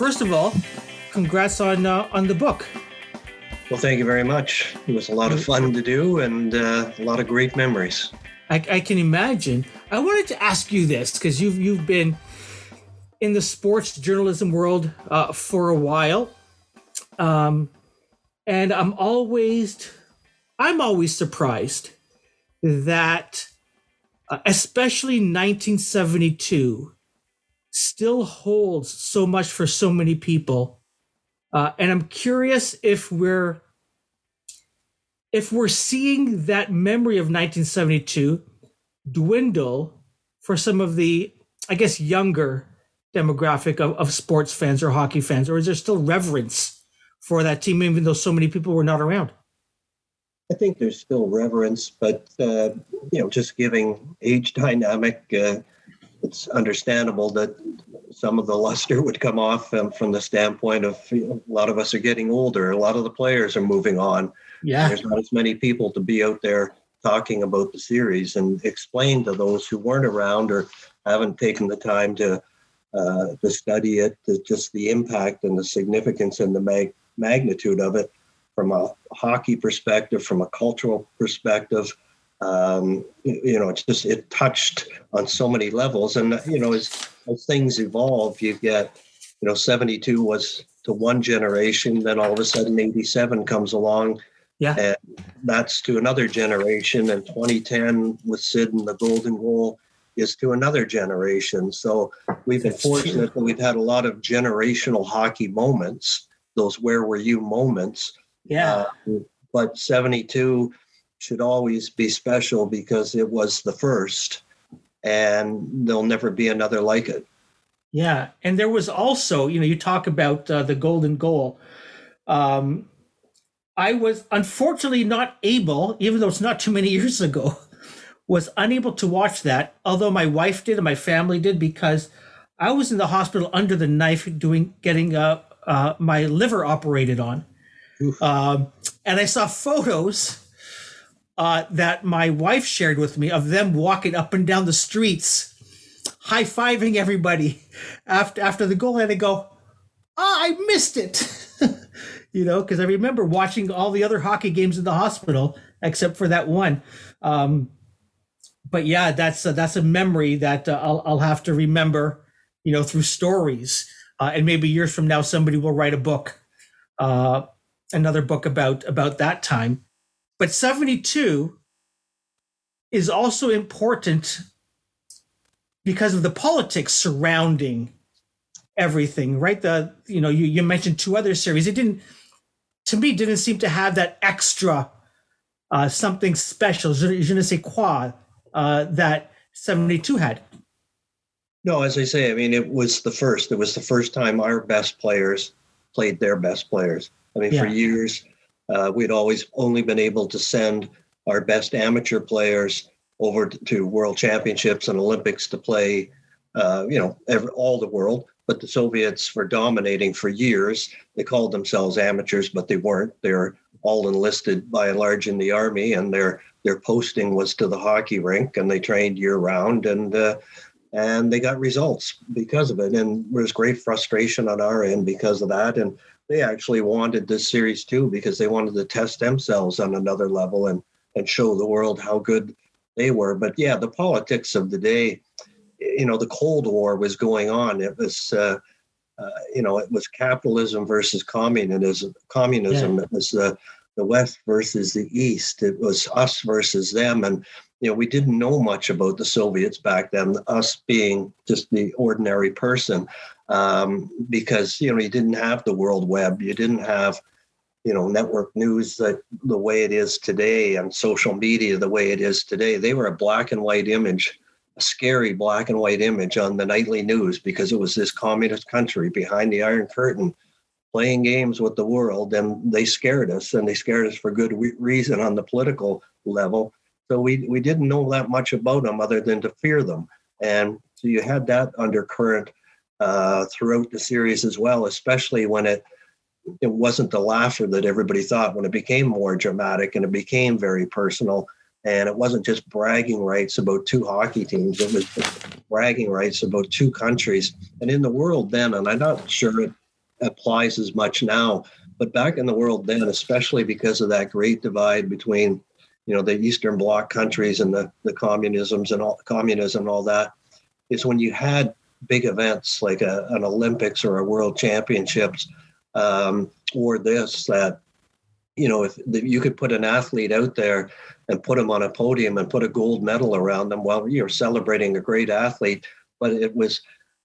first of all, congrats on uh, on the book. Well, thank you very much. It was a lot of fun to do and uh, a lot of great memories. I, I can imagine. I wanted to ask you this because you've you've been in the sports journalism world uh, for a while, um, and I'm always I'm always surprised that, uh, especially 1972, still holds so much for so many people. Uh, and I'm curious if we're if we're seeing that memory of 1972 dwindle for some of the, I guess, younger demographic of, of sports fans or hockey fans, or is there still reverence for that team, even though so many people were not around? I think there's still reverence, but uh, you know, just giving age dynamic, uh, it's understandable that some of the luster would come off um, from the standpoint of you know, a lot of us are getting older. A lot of the players are moving on. Yeah, there's not as many people to be out there talking about the series and explain to those who weren't around or haven't taken the time to uh, to study it, to just the impact and the significance and the mag- magnitude of it from a hockey perspective, from a cultural perspective. Um, you know, it's just it touched on so many levels, and you know, as as things evolve, you get, you know, seventy two was to one generation, then all of a sudden eighty seven comes along, yeah, and that's to another generation, and twenty ten with Sid and the Golden Goal is to another generation. So we've been fortunate that we've had a lot of generational hockey moments, those where were you moments. Yeah. Uh, but 72 should always be special because it was the first and there'll never be another like it. Yeah. And there was also, you know, you talk about uh, the golden goal. Um, I was unfortunately not able, even though it's not too many years ago, was unable to watch that. Although my wife did and my family did because I was in the hospital under the knife doing getting uh, uh, my liver operated on. Um, and I saw photos uh, that my wife shared with me of them walking up and down the streets, high fiving everybody after after the goal, and they go, "Ah, I missed it," you know, because I remember watching all the other hockey games in the hospital except for that one. Um, but yeah, that's that's a memory that uh, I'll I'll have to remember, you know, through stories, uh, and maybe years from now somebody will write a book. Uh, another book about about that time. But 72 is also important because of the politics surrounding everything, right? The you know, you, you mentioned two other series. It didn't to me didn't seem to have that extra uh, something special, je, je ne sais quoi, uh, that 72 had. No, as I say, I mean, it was the first. It was the first time our best players played their best players. I mean, yeah. for years, uh, we'd always only been able to send our best amateur players over to world championships and Olympics to play, uh, you know, every, all the world. But the Soviets were dominating for years. They called themselves amateurs, but they weren't. They're all enlisted by and large in the army, and their their posting was to the hockey rink, and they trained year round, and uh, and they got results because of it. And there was great frustration on our end because of that. And they actually wanted this series too because they wanted to test themselves on another level and and show the world how good they were. But yeah, the politics of the day, you know, the Cold War was going on. It was. Uh, uh, you know, it was capitalism versus communism. Communism. Yeah. It was the the West versus the East. It was us versus them, and you know, we didn't know much about the Soviets back then. Us being just the ordinary person, um, because you know you didn't have the World Web, you didn't have you know network news that the way it is today and social media the way it is today. They were a black and white image, a scary black and white image on the nightly news because it was this communist country behind the Iron Curtain playing games with the world and they scared us and they scared us for good reason on the political level so we we didn't know that much about them other than to fear them and so you had that undercurrent uh, throughout the series as well, especially when it it wasn't the laughter that everybody thought. When it became more dramatic and it became very personal, and it wasn't just bragging rights about two hockey teams; it was bragging rights about two countries. And in the world then, and I'm not sure it applies as much now. But back in the world then, especially because of that great divide between, you know, the Eastern Bloc countries and the, the communisms and all communism and all that, is when you had big events like a, an Olympics or a World Championships um, or this that you know if you could put an athlete out there and put them on a podium and put a gold medal around them while you're celebrating a great athlete, but it was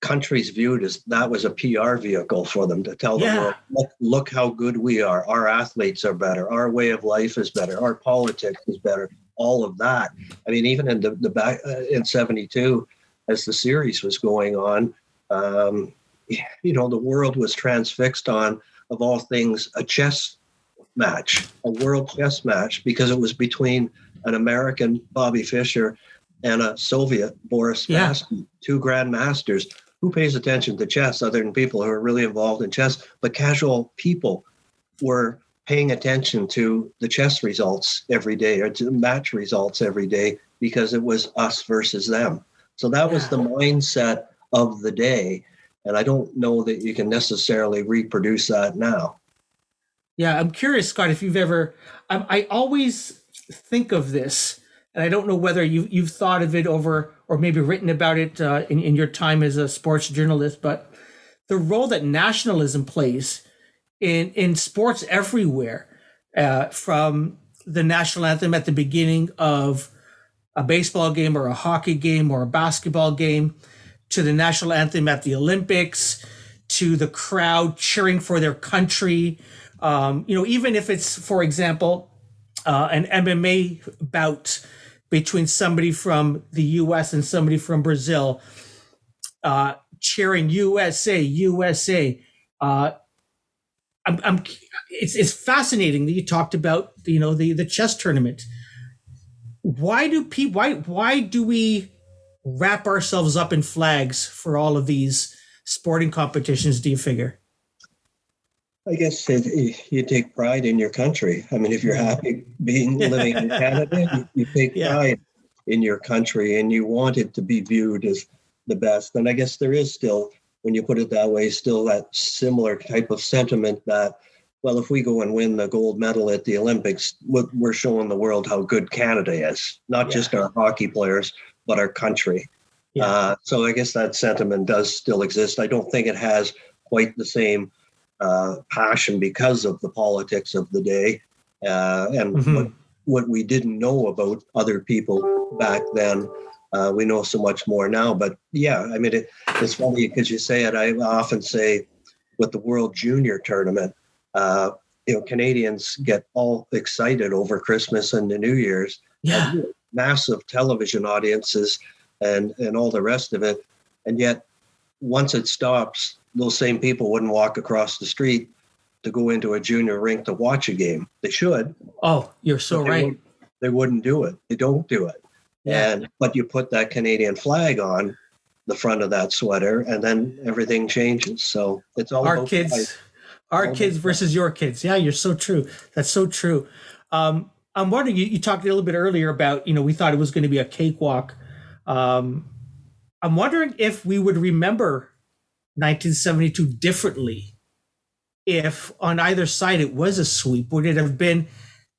countries viewed as that was a PR vehicle for them to tell yeah. the world, look, look how good we are. Our athletes are better. Our way of life is better. Our politics is better. All of that. I mean, even in the, the back uh, in 72, as the series was going on, um, you know, the world was transfixed on, of all things, a chess match, a world chess match, because it was between an American, Bobby Fischer, and a Soviet, Boris yeah. Two grandmasters. Who pays attention to chess other than people who are really involved in chess? But casual people were paying attention to the chess results every day or to the match results every day because it was us versus them. So that was the mindset of the day. And I don't know that you can necessarily reproduce that now. Yeah, I'm curious, Scott, if you've ever, I, I always think of this, and I don't know whether you, you've thought of it over or maybe written about it uh, in, in your time as a sports journalist, but the role that nationalism plays in, in sports everywhere, uh, from the national anthem at the beginning of a baseball game or a hockey game or a basketball game to the national anthem at the Olympics to the crowd cheering for their country. Um, you know, even if it's, for example, uh, an MMA bout between somebody from the US and somebody from Brazil, uh, cheering USA, USA. Uh, I'm, I'm, it's, it's fascinating that you talked about, you know, the, the chess tournament why do people why why do we wrap ourselves up in flags for all of these sporting competitions do you figure i guess it, you take pride in your country i mean if you're happy being living in canada you, you take yeah. pride in your country and you want it to be viewed as the best and i guess there is still when you put it that way still that similar type of sentiment that well, if we go and win the gold medal at the Olympics, we're showing the world how good Canada is, not yeah. just our hockey players, but our country. Yeah. Uh, so I guess that sentiment does still exist. I don't think it has quite the same uh, passion because of the politics of the day uh, and mm-hmm. what, what, we didn't know about other people back then. Uh, we know so much more now. But yeah, I mean, it, it's funny because you say it. I often say with the World Junior Tournament, uh, you know, Canadians get all excited over Christmas and the New Year's. Yeah. Massive television audiences and and all the rest of it. And yet once it stops, those same people wouldn't walk across the street to go into a junior rink to watch a game. They should. Oh, you're so they right. Wouldn't, they wouldn't do it. They don't do it. Yeah. And but you put that Canadian flag on the front of that sweater and then everything changes. So it's all our kids our kids versus your kids. Yeah, you're so true. That's so true. Um, I'm wondering, you, you, talked a little bit earlier about, you know, we thought it was going to be a cakewalk. Um, I'm wondering if we would remember 1972 differently if on either side it was a sweep. Would it have been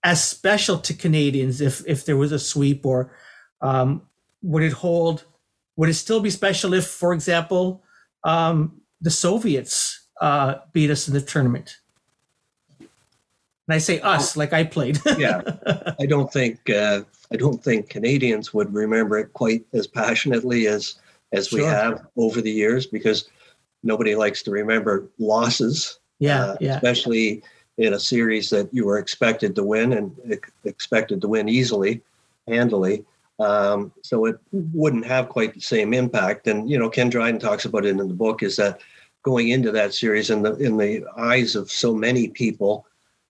as special to Canadians if if there was a sweep, or um, would it hold? Would it still be special if, for example, um, the Soviets uh, beat us in the tournament. And I say us, like I played. yeah, I don't think uh, I don't think Canadians would remember it quite as passionately as as we have over the years because nobody likes to remember losses. Yeah, uh, yeah. Especially in a series that you were expected to win and expected to win easily, handily. Um, so it wouldn't have quite the same impact. And you know, Ken Dryden talks about it in the book is that going into that series in the in the eyes of so many people,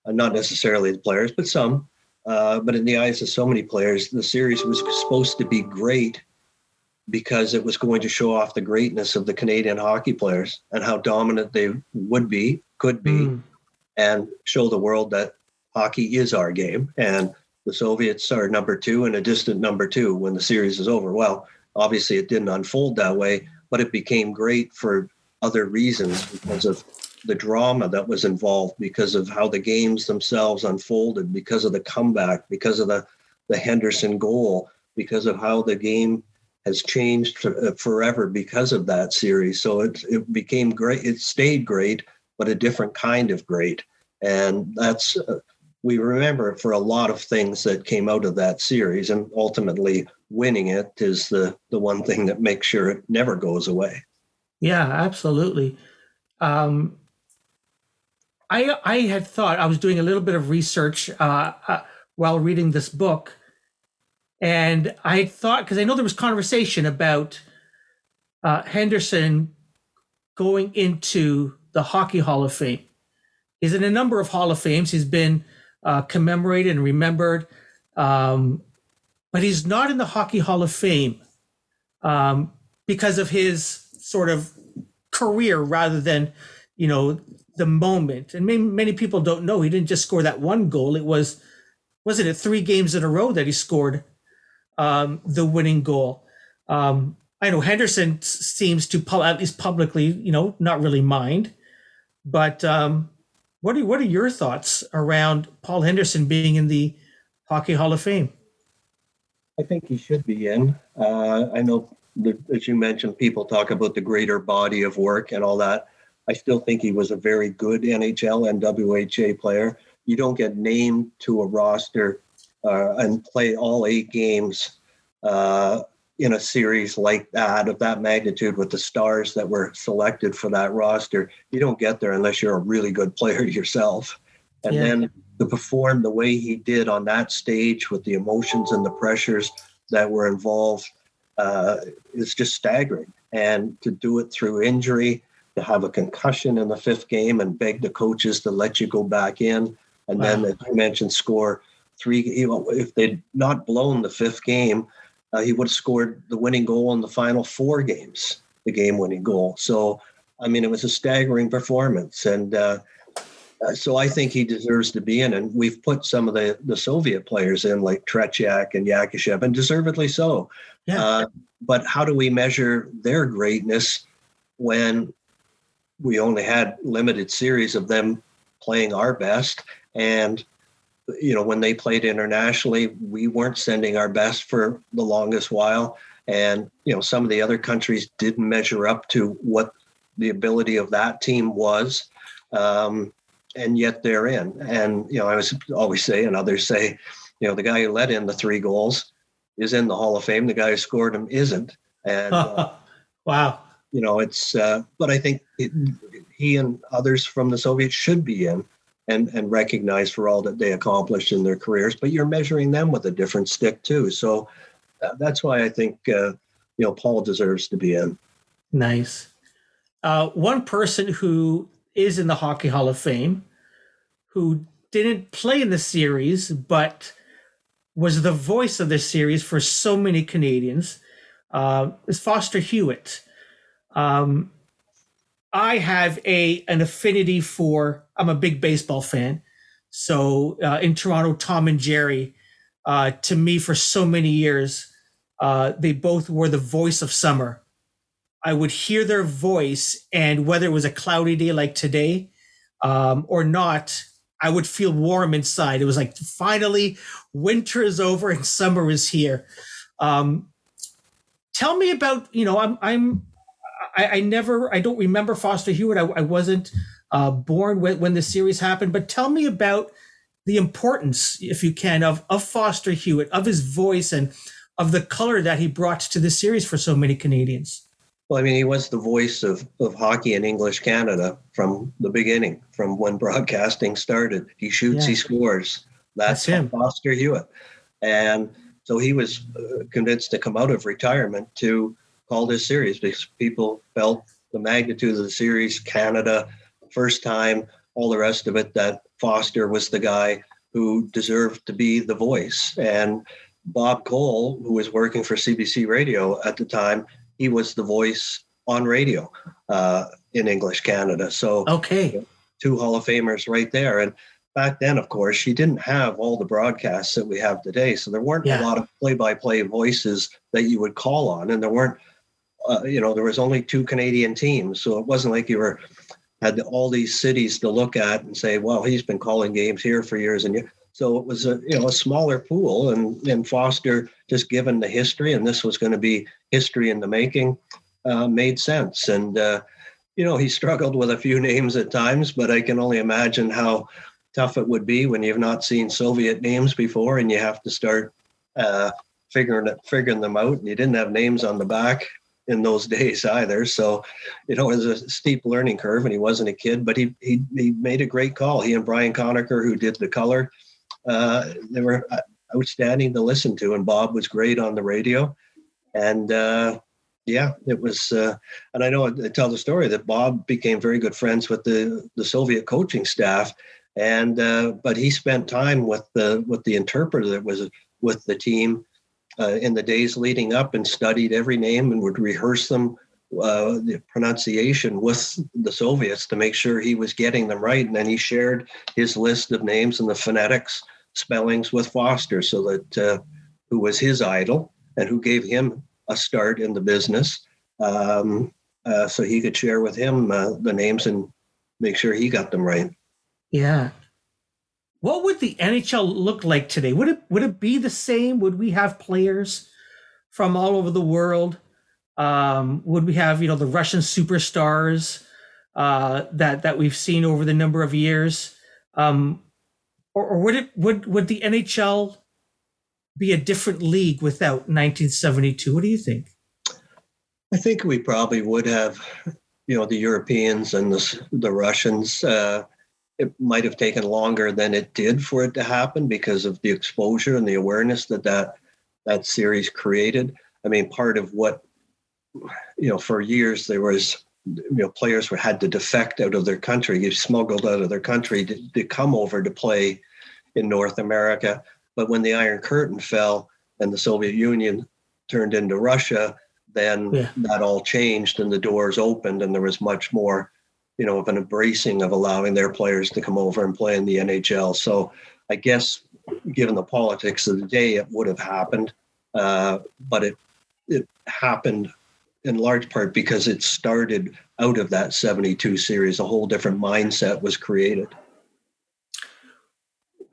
uh, not necessarily the players, but some, uh, but in the eyes of so many players, the series was supposed to be great because it was going to show off the greatness of the Canadian hockey players and how dominant they would be, could be, mm. and show the world that hockey is our game. And the Soviets are number two and a distant number two when the series is over. Well, obviously it didn't unfold that way, but it became great for other reasons because of the drama that was involved because of how the games themselves unfolded, because of the comeback, because of the, the Henderson goal, because of how the game has changed uh, forever because of that series. So it, it became great. It stayed great, but a different kind of great. And that's, uh, we remember for a lot of things that came out of that series and ultimately winning it is the, the one thing that makes sure it never goes away. Yeah, absolutely. Um, I I had thought I was doing a little bit of research uh, uh, while reading this book, and I thought because I know there was conversation about uh, Henderson going into the Hockey Hall of Fame. He's in a number of Hall of Fames. He's been uh, commemorated and remembered, um, but he's not in the Hockey Hall of Fame um, because of his sort of career rather than you know the moment. And many, many people don't know he didn't just score that one goal. It was wasn't it three games in a row that he scored um, the winning goal. Um, I know Henderson seems to at least publicly, you know, not really mind. But um, what are what are your thoughts around Paul Henderson being in the Hockey Hall of Fame? I think he should be in. Uh, I know, as you mentioned, people talk about the greater body of work and all that. I still think he was a very good NHL and WHA player. You don't get named to a roster uh, and play all eight games uh, in a series like that of that magnitude with the stars that were selected for that roster. You don't get there unless you're a really good player yourself. And yeah. then to perform the way he did on that stage with the emotions and the pressures that were involved uh, is just staggering. And to do it through injury to have a concussion in the fifth game and beg the coaches to let you go back in. And wow. then, as you mentioned, score three. You know, if they'd not blown the fifth game, uh, he would have scored the winning goal in the final four games, the game-winning goal. So, I mean, it was a staggering performance, and uh, uh, so I think he deserves to be in. And we've put some of the the Soviet players in, like Tretiak and Yakushev, and deservedly so. Yeah. Uh, but how do we measure their greatness when we only had limited series of them playing our best and you know when they played internationally we weren't sending our best for the longest while. And you know some of the other countries didn't measure up to what the ability of that team was um, and yet they're in. And you know i was always say and others say you know the guy who let in the three goals is in the hall of fame. The guy who scored them isn't. And uh, wow. you know, it's, uh, but I think it, he and others from the Soviets should be in and, and recognized for all that they accomplished in their careers, but you're measuring them with a different stick too. So uh, that's why I think, uh, you know, Paul deserves to be in. Nice. Uh, one person who is in the Hockey Hall of Fame, who didn't play in the series, but was the voice of the series for so many Canadians, uh, is Foster Hewitt. Um, I have a an affinity for. I'm a big baseball fan, so uh, in Toronto, Tom and Jerry, uh, to me for so many years, uh, they both were the voice of summer. I would hear their voice, and whether it was a cloudy day like today um, or not, I would feel warm inside. It was like finally winter is over and summer is here. Um, tell me about you know I'm I'm I, I never, I don't remember Foster Hewitt. I, I wasn't uh, born when, when the series happened, but tell me about the importance, if you can, of, of Foster Hewitt, of his voice and of the color that he brought to the series for so many Canadians. Well, I mean, he was the voice of, of hockey in English Canada from the beginning, from when broadcasting started. He shoots, yeah. he scores. That's, That's him. Foster Hewitt. And so he was uh, convinced to come out of retirement to called this series because people felt the magnitude of the series, Canada, first time, all the rest of it, that Foster was the guy who deserved to be the voice. And Bob Cole, who was working for CBC Radio at the time, he was the voice on radio uh, in English Canada. So, okay, two Hall of Famers right there. And back then, of course, she didn't have all the broadcasts that we have today. So there weren't yeah. a lot of play by play voices that you would call on. And there weren't uh, you know, there was only two Canadian teams, so it wasn't like you were had all these cities to look at and say, well, he's been calling games here for years and years. So it was a you know a smaller pool, and and Foster just given the history, and this was going to be history in the making, uh, made sense. And uh, you know he struggled with a few names at times, but I can only imagine how tough it would be when you've not seen Soviet names before, and you have to start uh, figuring it, figuring them out. And you didn't have names on the back in those days either. So, you know, it was a steep learning curve, and he wasn't a kid, but he he, he made a great call. He and Brian Conacher, who did the color, uh, they were outstanding to listen to, and Bob was great on the radio. And uh, yeah, it was. Uh, and I know I tell the story that Bob became very good friends with the the Soviet coaching staff, and uh, but he spent time with the with the interpreter that was with the team uh, in the days leading up and studied every name and would rehearse them uh, the pronunciation with the Soviets to make sure he was getting them right. And then he shared his list of names and the phonetics spellings with Foster, so that uh, who was his idol and who gave him a start in the business, um, uh, so he could share with him uh, the names and make sure he got them right. Yeah. What would the NHL look like today? Would it would it be the same? Would we have players from all over the world? Um, would we have you know the Russian superstars uh, that that we've seen over the number of years, um, or, or would it would would the NHL be a different league without 1972? What do you think? I think we probably would have, you know, the Europeans and the the Russians. Uh, it might have taken longer than it did for it to happen because of the exposure and the awareness that that that series created. I mean, part of what you know, for years there was you know players were had to defect out of their country, get smuggled out of their country to, to come over to play in North America. But when the Iron Curtain fell and the Soviet Union turned into Russia, then yeah. that all changed and the doors opened and there was much more, you know, of an embracing of allowing their players to come over and play in the NHL. So I guess given the politics of the day, it would have happened. Uh, but it it happened in large part because it started out of that 72 series. A whole different mindset was created.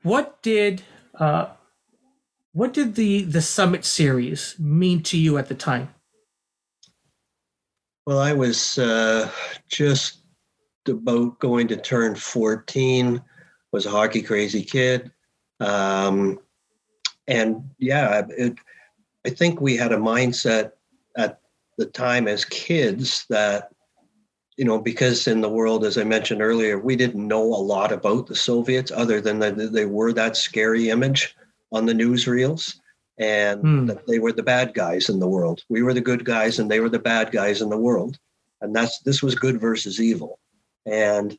What did uh, what did the the summit series mean to you at the time? Well, I was uh, just about going to turn 14. Was a hockey crazy kid, um, and yeah, it, I think we had a mindset at the time as kids that you know because in the world as i mentioned earlier we didn't know a lot about the soviets other than that they were that scary image on the newsreels and mm. that they were the bad guys in the world we were the good guys and they were the bad guys in the world and that's this was good versus evil and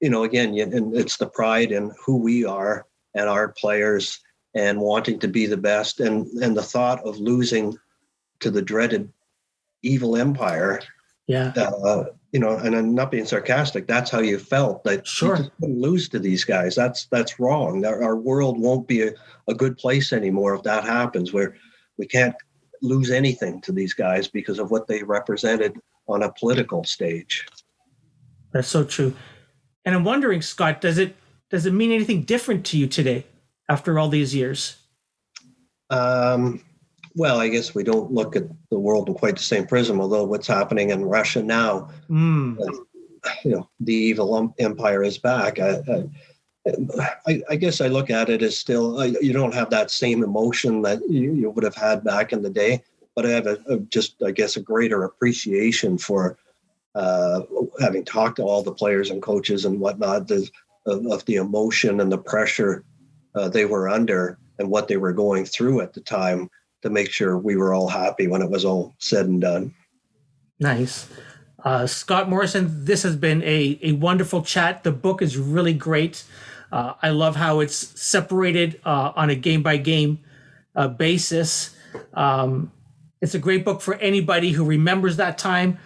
you know again and it's the pride in who we are and our players and wanting to be the best and and the thought of losing to the dreaded evil empire. Yeah. Uh, you know, and I'm not being sarcastic. That's how you felt. That sure. you lose to these guys. That's that's wrong. Our, our world won't be a, a good place anymore if that happens. Where we can't lose anything to these guys because of what they represented on a political stage. That's so true. And I'm wondering, Scott, does it does it mean anything different to you today after all these years? Um, well, I guess we don't look at the world in quite the same prism, although what's happening in Russia now, mm. uh, you know, the evil empire is back. I, I, I, guess I look at it as still, you don't have that same emotion that you, you would have had back in the day, but I have a, a just, I guess, a greater appreciation for uh, having talked to all the players and coaches and whatnot the, of, of the emotion and the pressure uh, they were under and what they were going through at the time to make sure we were all happy when it was all said and done. Nice. Uh, Scott Morrison, this has been a, a wonderful chat. The book is really great. Uh, I love how it's separated uh, on a game by game basis. Um, it's a great book for anybody who remembers that time,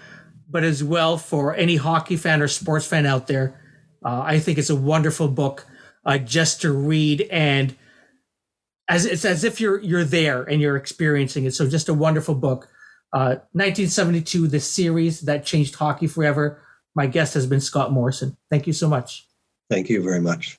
but as well for any hockey fan or sports fan out there. Uh, I think it's a wonderful book uh, just to read and as it's as if you're you're there and you're experiencing it. So just a wonderful book. Uh, 1972, the series that changed hockey forever. My guest has been Scott Morrison. Thank you so much. Thank you very much.